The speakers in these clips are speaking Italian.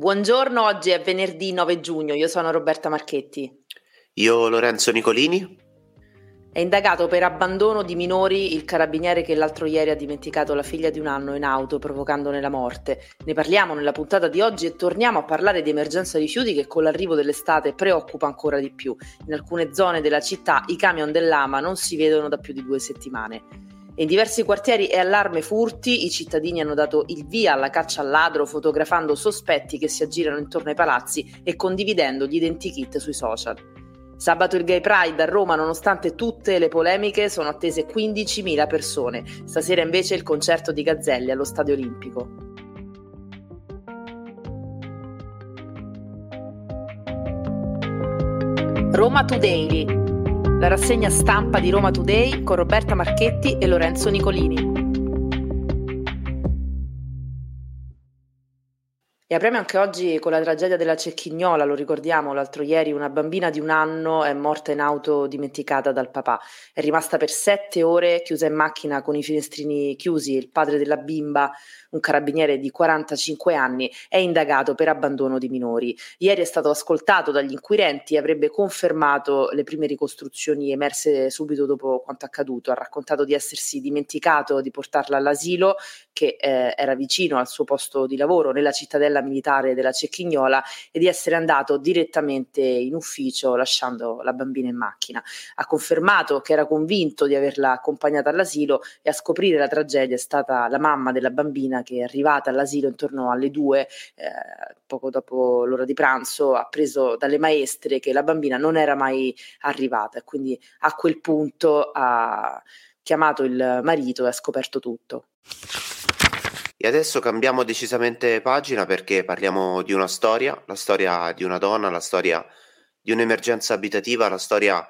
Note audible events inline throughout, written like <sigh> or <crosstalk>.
Buongiorno, oggi è venerdì 9 giugno, io sono Roberta Marchetti. Io Lorenzo Nicolini. È indagato per abbandono di minori il carabiniere che l'altro ieri ha dimenticato la figlia di un anno in auto provocandone la morte. Ne parliamo nella puntata di oggi e torniamo a parlare di emergenza rifiuti che con l'arrivo dell'estate preoccupa ancora di più. In alcune zone della città i camion dell'AMA non si vedono da più di due settimane. In diversi quartieri e allarme furti i cittadini hanno dato il via alla caccia al ladro fotografando sospetti che si aggirano intorno ai palazzi e condividendo gli identikit sui social. Sabato il Gay Pride a Roma, nonostante tutte le polemiche, sono attese 15.000 persone. Stasera invece il concerto di Gazzelli allo Stadio Olimpico. Roma Today la rassegna stampa di Roma Today con Roberta Marchetti e Lorenzo Nicolini. E apriamo anche oggi con la tragedia della Cecchignola, lo ricordiamo, l'altro ieri una bambina di un anno è morta in auto dimenticata dal papà. È rimasta per sette ore chiusa in macchina con i finestrini chiusi. Il padre della bimba un carabiniere di 45 anni, è indagato per abbandono di minori. Ieri è stato ascoltato dagli inquirenti e avrebbe confermato le prime ricostruzioni emerse subito dopo quanto accaduto. Ha raccontato di essersi dimenticato di portarla all'asilo, che eh, era vicino al suo posto di lavoro nella cittadella militare della Cecchignola e di essere andato direttamente in ufficio lasciando la bambina in macchina. Ha confermato che era convinto di averla accompagnata all'asilo e a scoprire la tragedia è stata la mamma della bambina che è arrivata all'asilo intorno alle due, eh, poco dopo l'ora di pranzo, ha preso dalle maestre che la bambina non era mai arrivata e quindi a quel punto ha chiamato il marito e ha scoperto tutto. E adesso cambiamo decisamente pagina perché parliamo di una storia, la storia di una donna, la storia di un'emergenza abitativa, la storia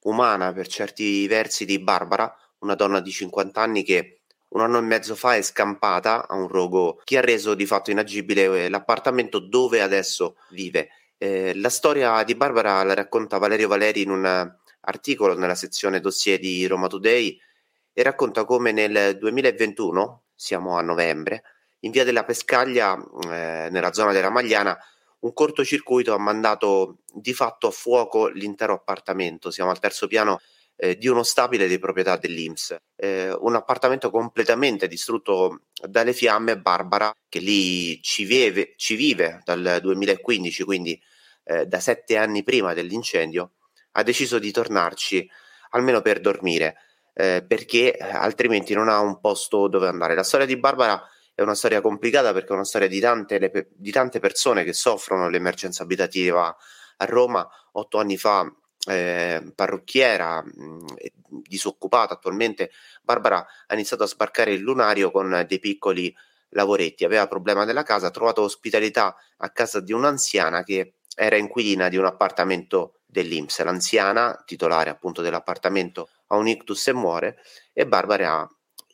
umana per certi versi di Barbara, una donna di 50 anni che un anno e mezzo fa è scampata a un rogo che ha reso di fatto inagibile eh, l'appartamento dove adesso vive. Eh, la storia di Barbara la racconta Valerio Valeri in un articolo nella sezione dossier di Roma Today e racconta come nel 2021, siamo a novembre, in via della Pescaglia, eh, nella zona della Magliana, un cortocircuito ha mandato di fatto a fuoco l'intero appartamento. Siamo al terzo piano eh, di uno stabile di proprietà dell'Inps. Eh, un appartamento completamente distrutto dalle fiamme, Barbara, che lì ci vive, ci vive dal 2015, quindi eh, da sette anni prima dell'incendio, ha deciso di tornarci almeno per dormire, eh, perché altrimenti non ha un posto dove andare. La storia di Barbara è una storia complicata perché è una storia di tante, le, di tante persone che soffrono l'emergenza abitativa a Roma. Otto anni fa eh, parrucchiera, mh, mm, disoccupata attualmente, Barbara ha iniziato a sbarcare il lunario con dei piccoli lavoretti, aveva problema della casa, ha trovato ospitalità a casa di un'anziana che era inquilina di un appartamento dell'Inps. L'anziana, titolare appunto dell'appartamento, ha un ictus e muore e Barbara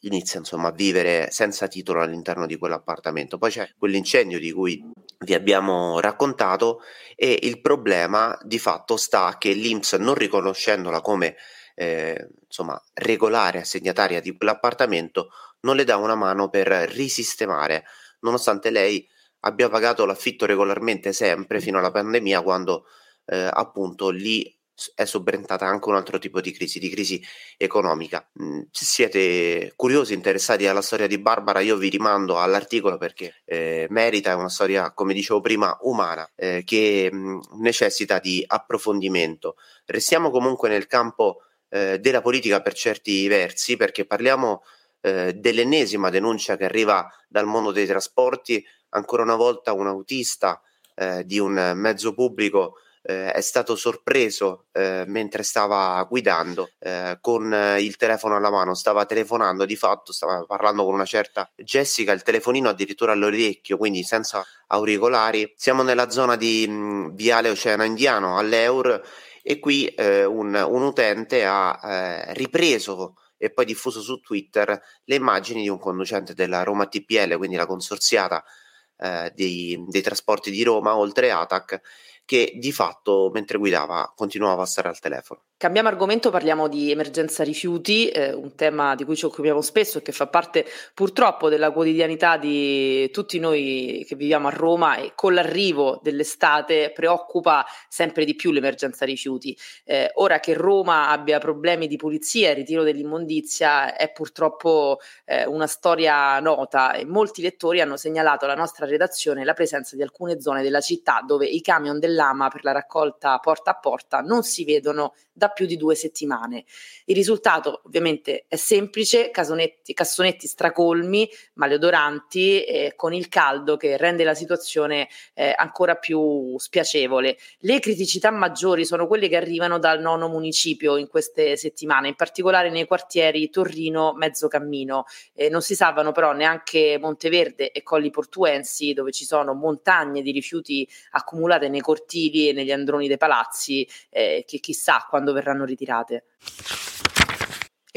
inizia insomma a vivere senza titolo all'interno di quell'appartamento. Poi c'è quell'incendio di cui vi abbiamo raccontato e il problema di fatto sta che l'Inps non riconoscendola come eh, insomma regolare assegnataria di quell'appartamento non le dà una mano per risistemare nonostante lei abbia pagato l'affitto regolarmente sempre fino alla pandemia quando eh, appunto lì è subentrata anche un altro tipo di crisi, di crisi economica. Mm, se siete curiosi, interessati alla storia di Barbara, io vi rimando all'articolo perché eh, merita, è una storia, come dicevo prima, umana, eh, che mh, mm, necessita di approfondimento. Restiamo comunque nel campo eh, della politica per certi versi, perché parliamo eh, dell'ennesima denuncia che arriva dal mondo dei trasporti, ancora una volta un autista eh, di un mezzo pubblico eh, è stato sorpreso eh, mentre stava guidando eh, con eh, il telefono alla mano, stava telefonando di fatto, stava parlando con una certa Jessica, il telefonino addirittura all'orecchio, quindi senza auricolari. Siamo nella zona di mh, Viale Oceano Indiano all'Eur e qui eh, un, un, utente ha eh, ripreso e poi diffuso su Twitter le immagini di un conducente della Roma TPL, quindi la consorziata dei, dei trasporti di Roma, oltre ATAC, che di fatto mentre guidava continuava a stare al telefono. Cambiamo argomento, parliamo di emergenza rifiuti, eh, un tema di cui ci occupiamo spesso e che fa parte purtroppo della quotidianità di tutti noi che viviamo a Roma e con l'arrivo dell'estate preoccupa sempre di più l'emergenza rifiuti. Eh, ora che Roma abbia problemi di pulizia e ritiro dell'immondizia è purtroppo eh, una storia nota e molti lettori hanno segnalato alla nostra redazione la presenza di alcune zone della città dove i camion dell'AMA per la raccolta porta a porta non si vedono da più di due settimane. Il risultato ovviamente è semplice, cassonetti stracolmi, maleodoranti, eh, con il caldo che rende la situazione eh, ancora più spiacevole. Le criticità maggiori sono quelle che arrivano dal nono municipio in queste settimane, in particolare nei quartieri Torrino, Mezzocammino. Eh, non si salvano però neanche Monteverde e Colli Portuensi, dove ci sono montagne di rifiuti accumulate nei cortili e negli androni dei palazzi, eh, che chissà quando verranno ritirate.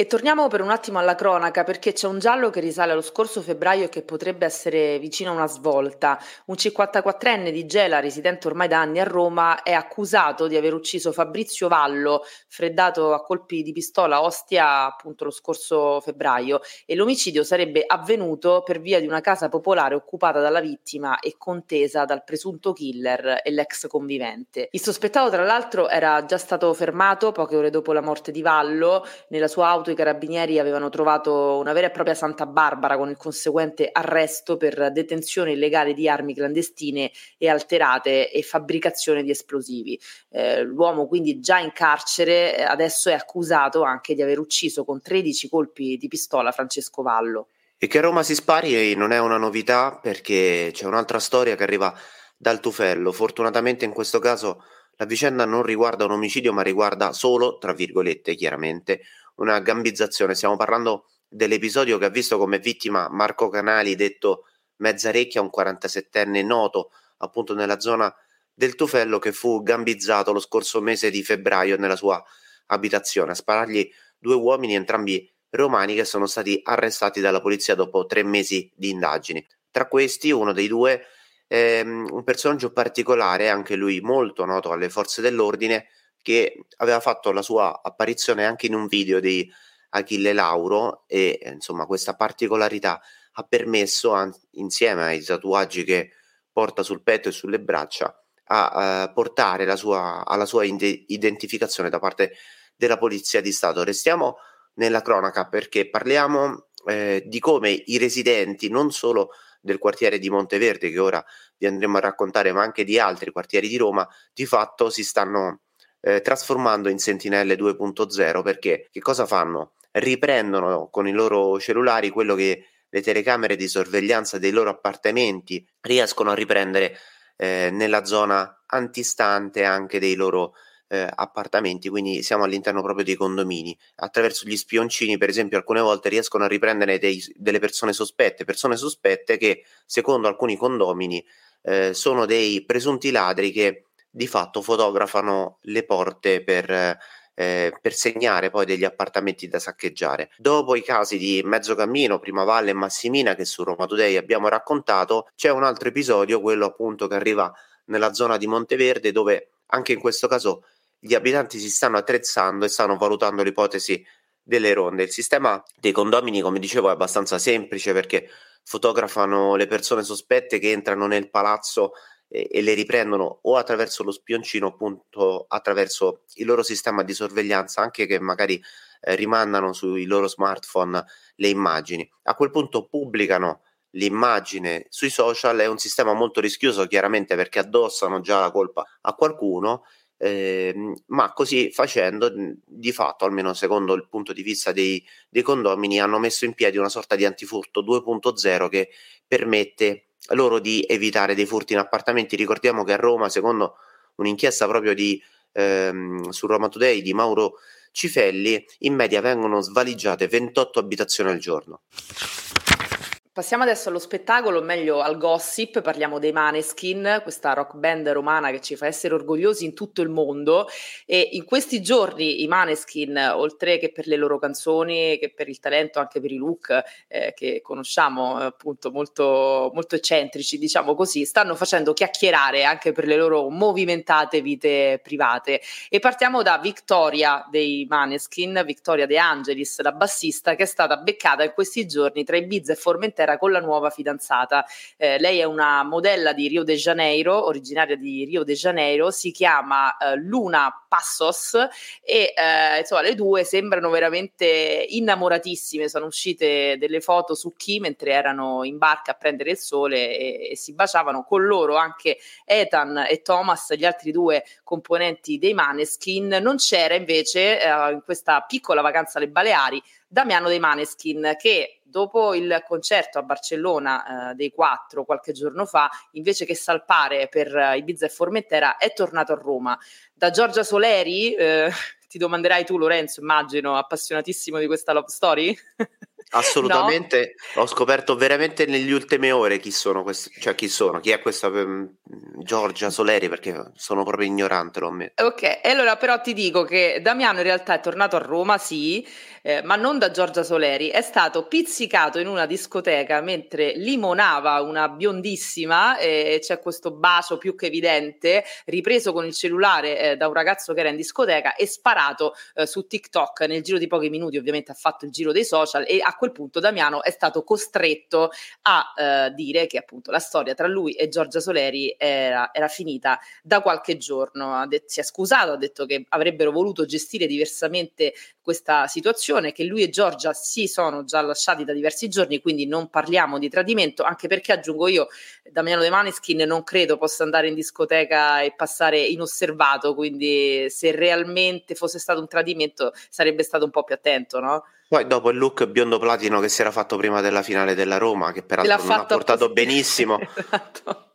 E torniamo per un attimo alla cronaca perché c'è un giallo che risale allo scorso febbraio e che potrebbe essere vicino a una svolta. Un 54enne di Gela, residente ormai da anni a Roma, è accusato di aver ucciso Fabrizio Vallo, freddato a colpi di pistola a Ostia appunto lo scorso febbraio e l'omicidio sarebbe avvenuto per via di una casa popolare occupata dalla vittima e contesa dal presunto killer e l'ex convivente. Il sospettato tra l'altro era già stato fermato poche ore dopo la morte di Vallo nella sua auto i carabinieri avevano trovato una vera e propria Santa Barbara con il conseguente arresto per detenzione illegale di armi clandestine e alterate e fabbricazione di esplosivi. Eh, l'uomo quindi già in carcere eh, adesso è accusato anche di aver ucciso con 13 colpi di pistola Francesco Vallo. E che a Roma si spari non è una novità perché c'è un'altra storia che arriva dal Tufello. Fortunatamente in questo caso la vicenda non riguarda un omicidio ma riguarda solo, tra virgolette chiaramente, una gambizzazione. Stiamo parlando dell'episodio che ha visto come vittima Marco Canali, detto Mezzarecchia, un 47enne noto appunto nella zona del Tufello che fu gambizzato lo scorso mese di febbraio nella sua abitazione. A sparargli due uomini, entrambi romani, che sono stati arrestati dalla polizia dopo tre mesi di indagini. Tra questi, uno dei due, ehm, un personaggio particolare, anche lui molto noto alle forze dell'ordine, che aveva fatto la sua apparizione anche in un video di Achille Lauro e insomma questa particolarità ha permesso an- insieme ai tatuaggi che porta sul petto e sulle braccia a uh, portare la sua, alla sua ide- identificazione da parte della Polizia di Stato. Restiamo nella cronaca perché parliamo eh, di come i residenti non solo del quartiere di Monteverde che ora vi andremo a raccontare ma anche di altri quartieri di Roma di fatto si stanno eh, trasformando in sentinelle 2.0 perché che cosa fanno? Riprendono con i loro cellulari quello che le telecamere di sorveglianza dei loro appartamenti riescono a riprendere eh, nella zona antistante anche dei loro eh, appartamenti, quindi siamo all'interno proprio dei condomini. Attraverso gli spioncini, per esempio, alcune volte riescono a riprendere dei, delle persone sospette, persone sospette che, secondo alcuni condomini, eh, sono dei presunti ladri che di fatto fotografano le porte per, eh, per segnare poi degli appartamenti da saccheggiare. Dopo i casi di Mezzocammino, Primavalle e Massimina che su Roma Today abbiamo raccontato, c'è un altro episodio, quello appunto che arriva nella zona di Monteverde dove anche in questo caso gli abitanti si stanno attrezzando e stanno valutando l'ipotesi delle ronde. Il sistema dei condomini, come dicevo, è abbastanza semplice perché fotografano le persone sospette che entrano nel palazzo e, e le riprendono o attraverso lo spioncino, appunto attraverso il loro sistema di sorveglianza, anche che magari eh, rimandano sui loro smartphone le immagini. A quel punto pubblicano l'immagine sui social, è un sistema molto rischioso chiaramente perché addossano già la colpa a qualcuno eh, ma così facendo, di fatto, almeno secondo il punto di vista dei, dei, condomini, hanno messo in piedi una sorta di antifurto 2.0 che permette loro di evitare dei furti in appartamenti. Ricordiamo che a Roma, secondo un'inchiesta proprio di, ehm, su Roma Today di Mauro Cifelli, in media vengono svaligiate 28 abitazioni al giorno. Passiamo adesso allo spettacolo, o meglio al gossip, parliamo dei Maneskin, questa rock band romana che ci fa essere orgogliosi in tutto il mondo e in questi giorni i Maneskin, oltre che per le loro canzoni, che per il talento, anche per i look eh, che conosciamo appunto molto, molto eccentrici, diciamo così, stanno facendo chiacchierare anche per le loro movimentate vite private. E partiamo da Victoria dei Maneskin, Victoria De Angelis, la bassista che è stata beccata in questi giorni tra Ibiza e Formentera Inghilterra con la nuova fidanzata. Eh, lei è una modella di Rio de Janeiro, originaria di Rio de Janeiro, si chiama eh, Luna Passos e eh, insomma le due sembrano veramente innamoratissime, sono uscite delle foto su chi mentre erano in barca a prendere il sole e, e si baciavano con loro anche Ethan e Thomas, gli altri due componenti dei Maneskin. Non c'era invece eh, in questa piccola vacanza alle Baleari Damiano dei Maneskin che dopo il concerto a Barcellona eh, dei quattro qualche giorno fa, invece che salpare per eh, Ibiza e Formentera, è tornato a Roma. Da Giorgia Soleri, eh, <laughs> ti domanderai tu Lorenzo, immagino, appassionatissimo di questa love story? <laughs> Assolutamente, no. ho scoperto veramente nelle ultime ore chi sono questi, cioè chi sono, chi è questa um, Giorgia Soleri, perché sono proprio ignorante, lo ammetto. Ok, allora però ti dico che Damiano in realtà è tornato a Roma, sì, eh, ma non da Giorgia Soleri, è stato pizzicato in una discoteca mentre limonava una biondissima e c'è questo bacio più che evidente, ripreso con il cellulare eh, da un ragazzo che era in discoteca e sparato eh, su TikTok nel giro di pochi minuti, ovviamente ha fatto il giro dei social e a quel punto Damiano è stato costretto a eh, dire che appunto la storia tra lui e Giorgia Soleri era, era finita da qualche giorno. Det- si è scusato, ha detto che avrebbero voluto gestire diversamente questa situazione, che lui e Giorgia si sono già lasciati da diversi giorni, quindi non parliamo di tradimento, anche perché aggiungo io, Damiano De Maneskin non credo possa andare in discoteca e passare inosservato, quindi se realmente fosse stato un tradimento sarebbe stato un po' più attento, no? Poi dopo il look biondo platino che si era fatto prima della finale della Roma, che peraltro L'ha non ha portato poss- benissimo. <laughs> esatto.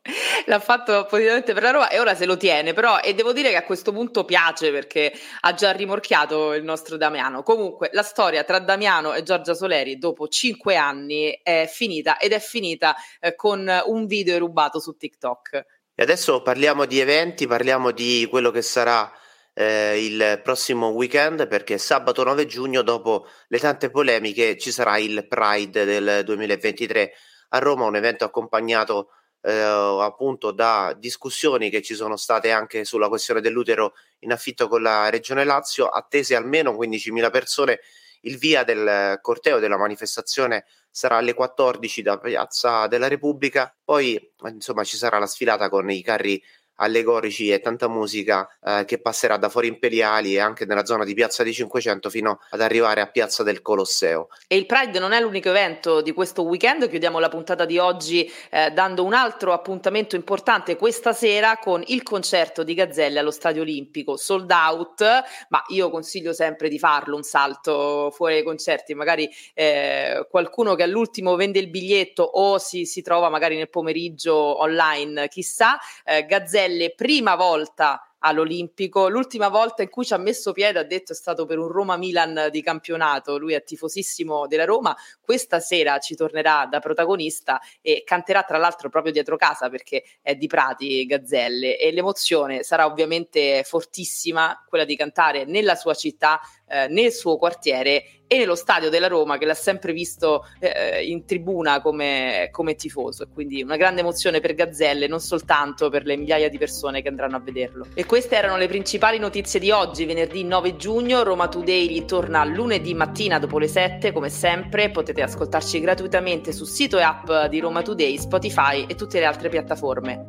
L'ha fatto appositamente per la Roma e ora se lo tiene, però e devo dire che a questo punto piace perché ha già rimorchiato il nostro Damiano. Comunque la storia tra Damiano e Giorgia Soleri dopo cinque anni è finita ed è finita eh, con un video rubato su TikTok. E adesso parliamo di eventi, parliamo di quello che sarà eh, il prossimo weekend perché sabato 9 giugno dopo le tante polemiche ci sarà il Pride del 2023 a Roma, un evento accompagnato eh, appunto da discussioni che ci sono state anche sulla questione dell'utero in affitto con la Regione Lazio, attese almeno 15.000 persone. Il via del corteo della manifestazione sarà alle 14 da Piazza della Repubblica, poi insomma ci sarà la sfilata con i carri allegorici e tanta musica eh, che passerà da Fori Imperiali e anche nella zona di Piazza di 500 fino ad arrivare a Piazza del Colosseo. E il Pride non è l'unico evento di questo weekend, chiudiamo la puntata di oggi eh, dando un altro appuntamento importante questa sera con il concerto di Gazzelle allo Stadio Olimpico, sold out, ma io consiglio sempre di farlo un salto fuori ai concerti, magari eh, qualcuno che all'ultimo vende il biglietto o si, si trova magari nel pomeriggio online, chissà, eh, Gazzelle Pelle, prima volta all'Olimpico. L'ultima volta in cui ci ha messo piede, ha detto, è stato per un Roma-Milan di campionato. Lui è tifosissimo della Roma. Questa sera ci tornerà da protagonista e canterà tra l'altro proprio dietro casa perché è di Prati Gazzelle e l'emozione sarà ovviamente fortissima, quella di cantare nella sua città, eh, nel suo quartiere e nello stadio della Roma che l'ha sempre visto eh, in tribuna come, come tifoso quindi una grande emozione per Gazzelle non soltanto per le migliaia di persone che andranno a vederlo e queste erano le principali notizie di oggi venerdì 9 giugno. Roma Today ritorna lunedì mattina dopo le 7 come sempre potete ascoltarci gratuitamente sul sito e app di Roma Today Spotify e tutte le altre piattaforme.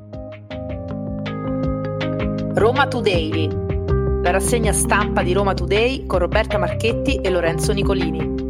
Roma Today la rassegna stampa di Roma Today con Roberta Marchetti e Lorenzo Nicolini.